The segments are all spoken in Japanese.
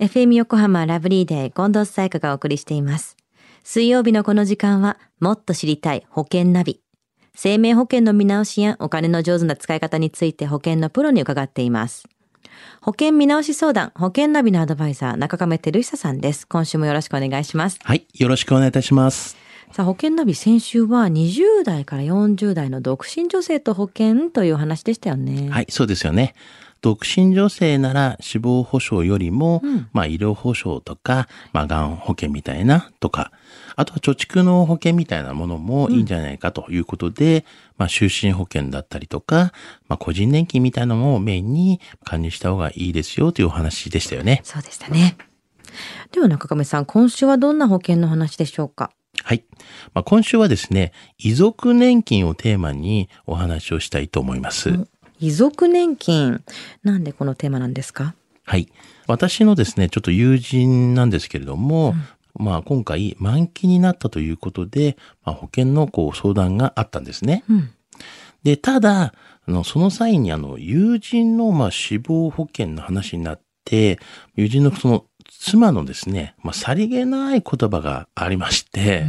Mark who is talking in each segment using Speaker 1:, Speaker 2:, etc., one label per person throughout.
Speaker 1: FM 横浜ラブリーデー近藤沙耶香がお送りしています。水曜日のこの時間は、もっと知りたい保険ナビ。生命保険の見直しやお金の上手な使い方について保険のプロに伺っています。保険見直し相談、保険ナビのアドバイザー、中亀照久さんです。今週もよろしくお願いします。
Speaker 2: はい。よろしくお願いいたします。
Speaker 1: さあ、保険ナビ先週は20代から40代の独身女性と保険というお話でしたよね。
Speaker 2: はい、そうですよね。独身女性なら死亡保障よりも、まあ医療保障とか、まあがん保険みたいなとか、あとは貯蓄の保険みたいなものもいいんじゃないかということで、まあ就寝保険だったりとか、まあ個人年金みたいなのもメインに加入した方がいいですよというお話でしたよね。
Speaker 1: そうでしたね。では中亀さん、今週はどんな保険の話でしょうか？
Speaker 2: はい。まあ、今週はですね、遺族年金をテーマにお話をしたいと思います。
Speaker 1: 遺族年金。なんでこのテーマなんですか？
Speaker 2: はい。私のですね、ちょっと友人なんですけれども、まあ今回満期になったということで、まあ、保険のこう相談があったんですね。
Speaker 1: うん。
Speaker 2: で、ただ、あの、その際にあの、友人のまあ死亡保険の話になって、友人のその妻のですね、まあさりげない言葉がありまして、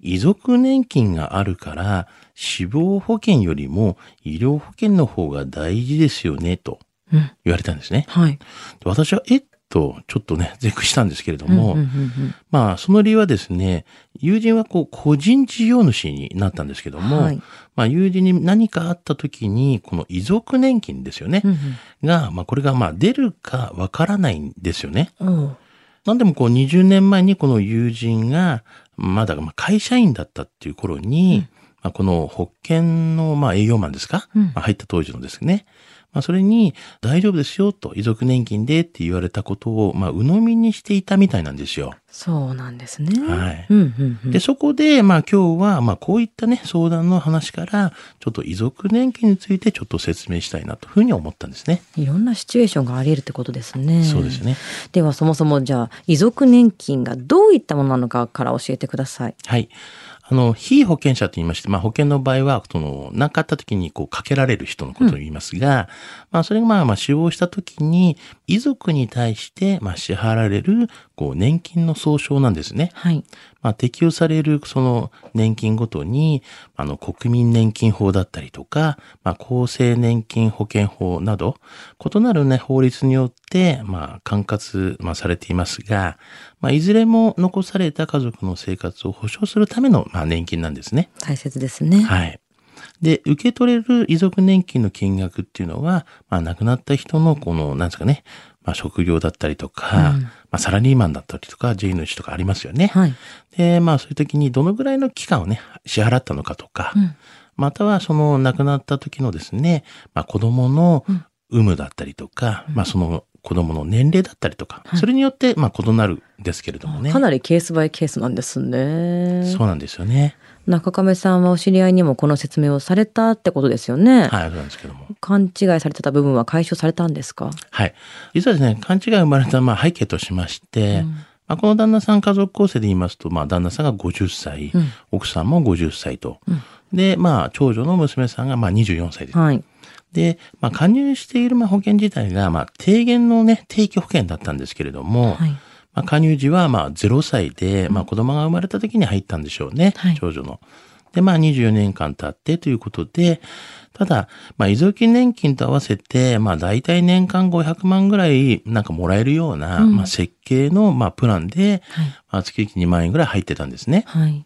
Speaker 2: 遺族年金があるから、死亡保険よりも医療保険の方が大事ですよね、と
Speaker 1: うん。
Speaker 2: 言われたんですね。
Speaker 1: はい。
Speaker 2: で私は、えっと、ちょっとね、絶句したんですけれども、
Speaker 1: うんうんうん
Speaker 2: まあ、その理由はですね、友人はこう、個人事業主になったんですけども、
Speaker 1: はい
Speaker 2: まあ、友人に何かあった時に、この遺族年金ですよね、
Speaker 1: うん
Speaker 2: が、まあ、これがまあ、出るかわからないんですよね。
Speaker 1: うん。
Speaker 2: なんでもこう、20年前にこの友人が、まだまあ会社員だったっていう頃に、まあ、この保険のまあ営業マンですか、
Speaker 1: うん。
Speaker 2: まあ、入った当時のですね。まあ、それに、大丈夫ですよと、遺族年金でって言われたことを、まあ、鵜呑みにしていたみたいなんですよ。
Speaker 1: そうなんですね。
Speaker 2: はい
Speaker 1: うんうんうん
Speaker 2: で、そこで、まあ今日は、まあこういったね、相談の話から、ちょっと遺族年金についてちょっと説明したいなというふうに思ったんですね。
Speaker 1: いろんなシチュエーションがあり得るってことですね。
Speaker 2: そうですね。
Speaker 1: ではそもそもじゃあ遺族年金がどういったものなのかから教えてください。
Speaker 2: はい。あの、被保険者と言いまして、まあ保険の場合は、その、亡かった時にこうかけられる人のことを言いますが、まあそれがまあまあ死亡した時に、遺族に対して、まあ支払われる、こう年金の総称なんですね。
Speaker 1: はい。
Speaker 2: まあ、適用されるその年金ごとに、あの、国民年金法だったりとか、まあ、厚生年金保険法など、異なるね、法律によって、まあ、管轄、まあ、されていますが、まあ、いずれも残された家族の生活を保障するための、まあ、年金なんですね。
Speaker 1: 大切ですね。
Speaker 2: はい。で、受け取れる遺族年金の金額っていうのは、まあ、亡くなった人の、この、なんですかね、まあ、職業だったりとか、
Speaker 1: うん
Speaker 2: まあ、サラリーマンだったりとか、J 主とかありますよね。
Speaker 1: はい。
Speaker 2: で、まあそういう時にどのぐらいの期間をね、支払ったのかとか、
Speaker 1: うん
Speaker 2: またはその亡くなった時のですね、まあ子供の有無だったりとか、まあその子供の年齢だったりとか、それによってまあ異なるんですけれどもね。
Speaker 1: かなりケースバイケースなんですね。
Speaker 2: そうなんですよね。
Speaker 1: 中亀さんはお知り合いにもこの説明をされたってことですよね。
Speaker 2: はい、そうなんですけども。
Speaker 1: 勘違いされてた部分は解消されたんですか？
Speaker 2: はい。実はですね、勘違いが生まれたまあ背景としまして、まあ、この旦那さん家族構成で言いますと、まあ旦那さんが50歳、
Speaker 1: うん
Speaker 2: 奥さんも50歳と。で、まあ長女の娘さんがまあ24歳です。
Speaker 1: はい。
Speaker 2: で、まあ、加入しているまあ保険自体が、まあ、低減のね、定期保険だったんですけれども、
Speaker 1: はい。
Speaker 2: まあ、加入時は、まあ、0歳で、まあ、子供が生まれた時に入ったんでしょうね、
Speaker 1: はい
Speaker 2: 長女の。で、まあ、24年間経ってということで、ただ、まあ、遺族年金と合わせて、まあ、大体年間500万ぐらい、なんかもらえるような、
Speaker 1: うん
Speaker 2: まあ、設計の、まあ、プランで、
Speaker 1: はい。
Speaker 2: まあ、月々2万円ぐらい入ってたんですね。
Speaker 1: はい。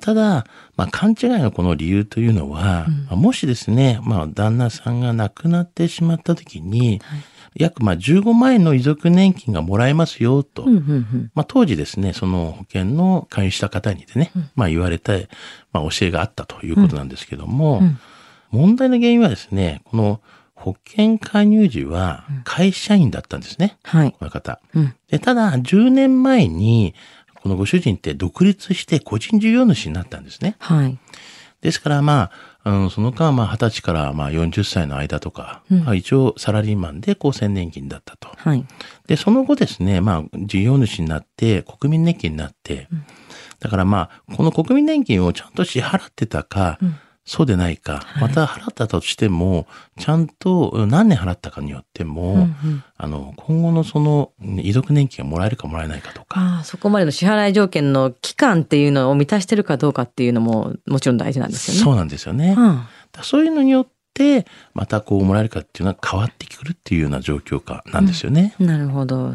Speaker 2: ただ、まあ、勘違いのこの理由というのは、まあもしですね、まあ、旦那さんが亡くなってしまった時に、約まあ15万円の遺族年金がもらえますよと、
Speaker 1: うんうんうん。
Speaker 2: まあ、当時ですね、その保険の加入した方にでね、まあ、言われた、まあ、教えがあったということなんですけども、
Speaker 1: うん
Speaker 2: 問題の原因はですね、この保険加入時は会社員だったんですね、
Speaker 1: はい。
Speaker 2: この方。
Speaker 1: うん。
Speaker 2: で、ただ、10年前に、このご主人って独立して個人事業主になったんですね。
Speaker 1: はい。
Speaker 2: ですから、まあ、あのその間、まあ、20歳からまあ40歳の間とか、
Speaker 1: うん
Speaker 2: まあ、一応サラリーマンで厚生年金だったと。
Speaker 1: はい。
Speaker 2: で、その後ですね、まあ、事業主になって、国民年金になって、だからまあ、この国民年金をちゃんと支払ってたか、
Speaker 1: うん
Speaker 2: そうでないか、また払ったとしても、ちゃんと何年払ったかによっても、
Speaker 1: うんうん
Speaker 2: あの、今後のその遺族年金がもらえるかもらえないかとか、
Speaker 1: ああそこまでの支払い条件の期間っていうのを満たしてるかどうかっていうのももちろん大事なんですよね。
Speaker 2: そうなんですよね。
Speaker 1: うん
Speaker 2: だそういうのによって、またこうもらえるかっていうのは変わってくるっていうような状況下なんですよね。
Speaker 1: なるほど。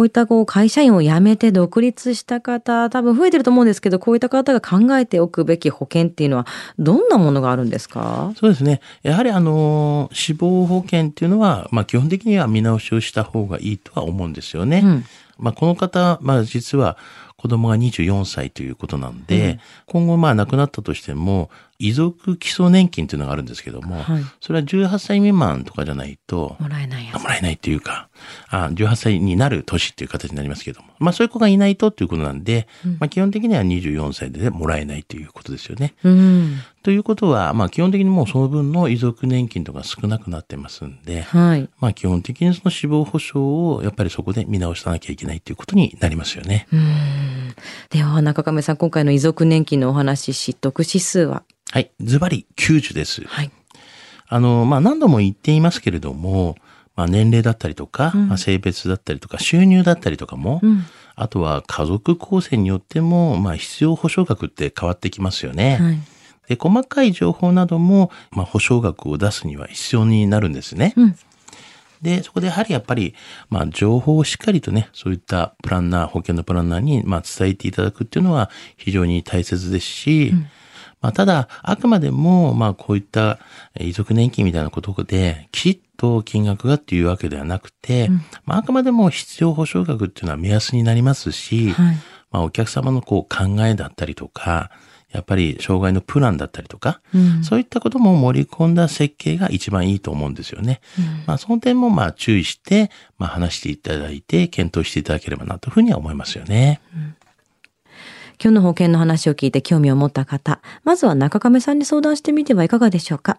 Speaker 1: こういったこう会社員を辞めて独立した方、多分増えてると思うんですけど、こういった方が考えておくべき保険っていうのは、どんなものがあるんですか？
Speaker 2: そうですね。やはりあの、死亡保険っていうのは、まあ基本的には見直しをした方がいいとは思うんですよね。
Speaker 1: うん
Speaker 2: まあこの方、まあ実は子供が24歳ということなんで、今後まあ亡くなったとしても、遺族基礎年金というのがあるんですけども、
Speaker 1: はい
Speaker 2: それは18歳未満とかじゃないと、
Speaker 1: もらえないやつ。
Speaker 2: もらえないっていうか、あ18歳になる年っていう形になりますけども、まあそういう子がいないとっていうことなんで、まあ基本的には24歳でもらえないということですよね。
Speaker 1: うん。
Speaker 2: ということは、まあ基本的にもうその分の遺族年金とか少なくなってますんで、
Speaker 1: はい。
Speaker 2: まあ基本的にその死亡保障をやっぱりそこで見直さなきゃいけないということになりますよね。
Speaker 1: うん。では、中亀さん、今回の遺族年金のお話、知得指数は？
Speaker 2: はい。ズバリ90です。
Speaker 1: はい。
Speaker 2: あの、まあ何度も言っていますけれども、まあ年齢だったりとか、まあ性別だったりとか、収入だったりとかも、
Speaker 1: うん。
Speaker 2: あとは家族構成によっても、まあ必要保障額って変わってきますよね。
Speaker 1: はい。
Speaker 2: で、細かい情報なども、まあ保証額を出すには必要になるんですね。
Speaker 1: うん。
Speaker 2: で、そこでやはりやっぱり、まあ情報をしっかりとね、そういったプランナー、保険のプランナーに、まあ伝えていただくっていうのは非常に大切ですし、まあただ、あくまでも、まあこういったえー遺族年金みたいなことで、きちっと金額がっていうわけではなくて、まああくまでも必要保障額っていうのは目安になりますし、
Speaker 1: はい。
Speaker 2: まあお客様のこう考えだったりとか、やっぱり障害のプランだったりとか、
Speaker 1: うん。
Speaker 2: そういったことも盛り込んだ設計が一番いいと思うんですよね。まあその点もまあ注意して、まあ話していただいて、検討していただければなというふうには思いますよね。
Speaker 1: 今日の保険の話を聞いて興味を持った方、まずは中亀さんに相談してみてはいかがでしょうか。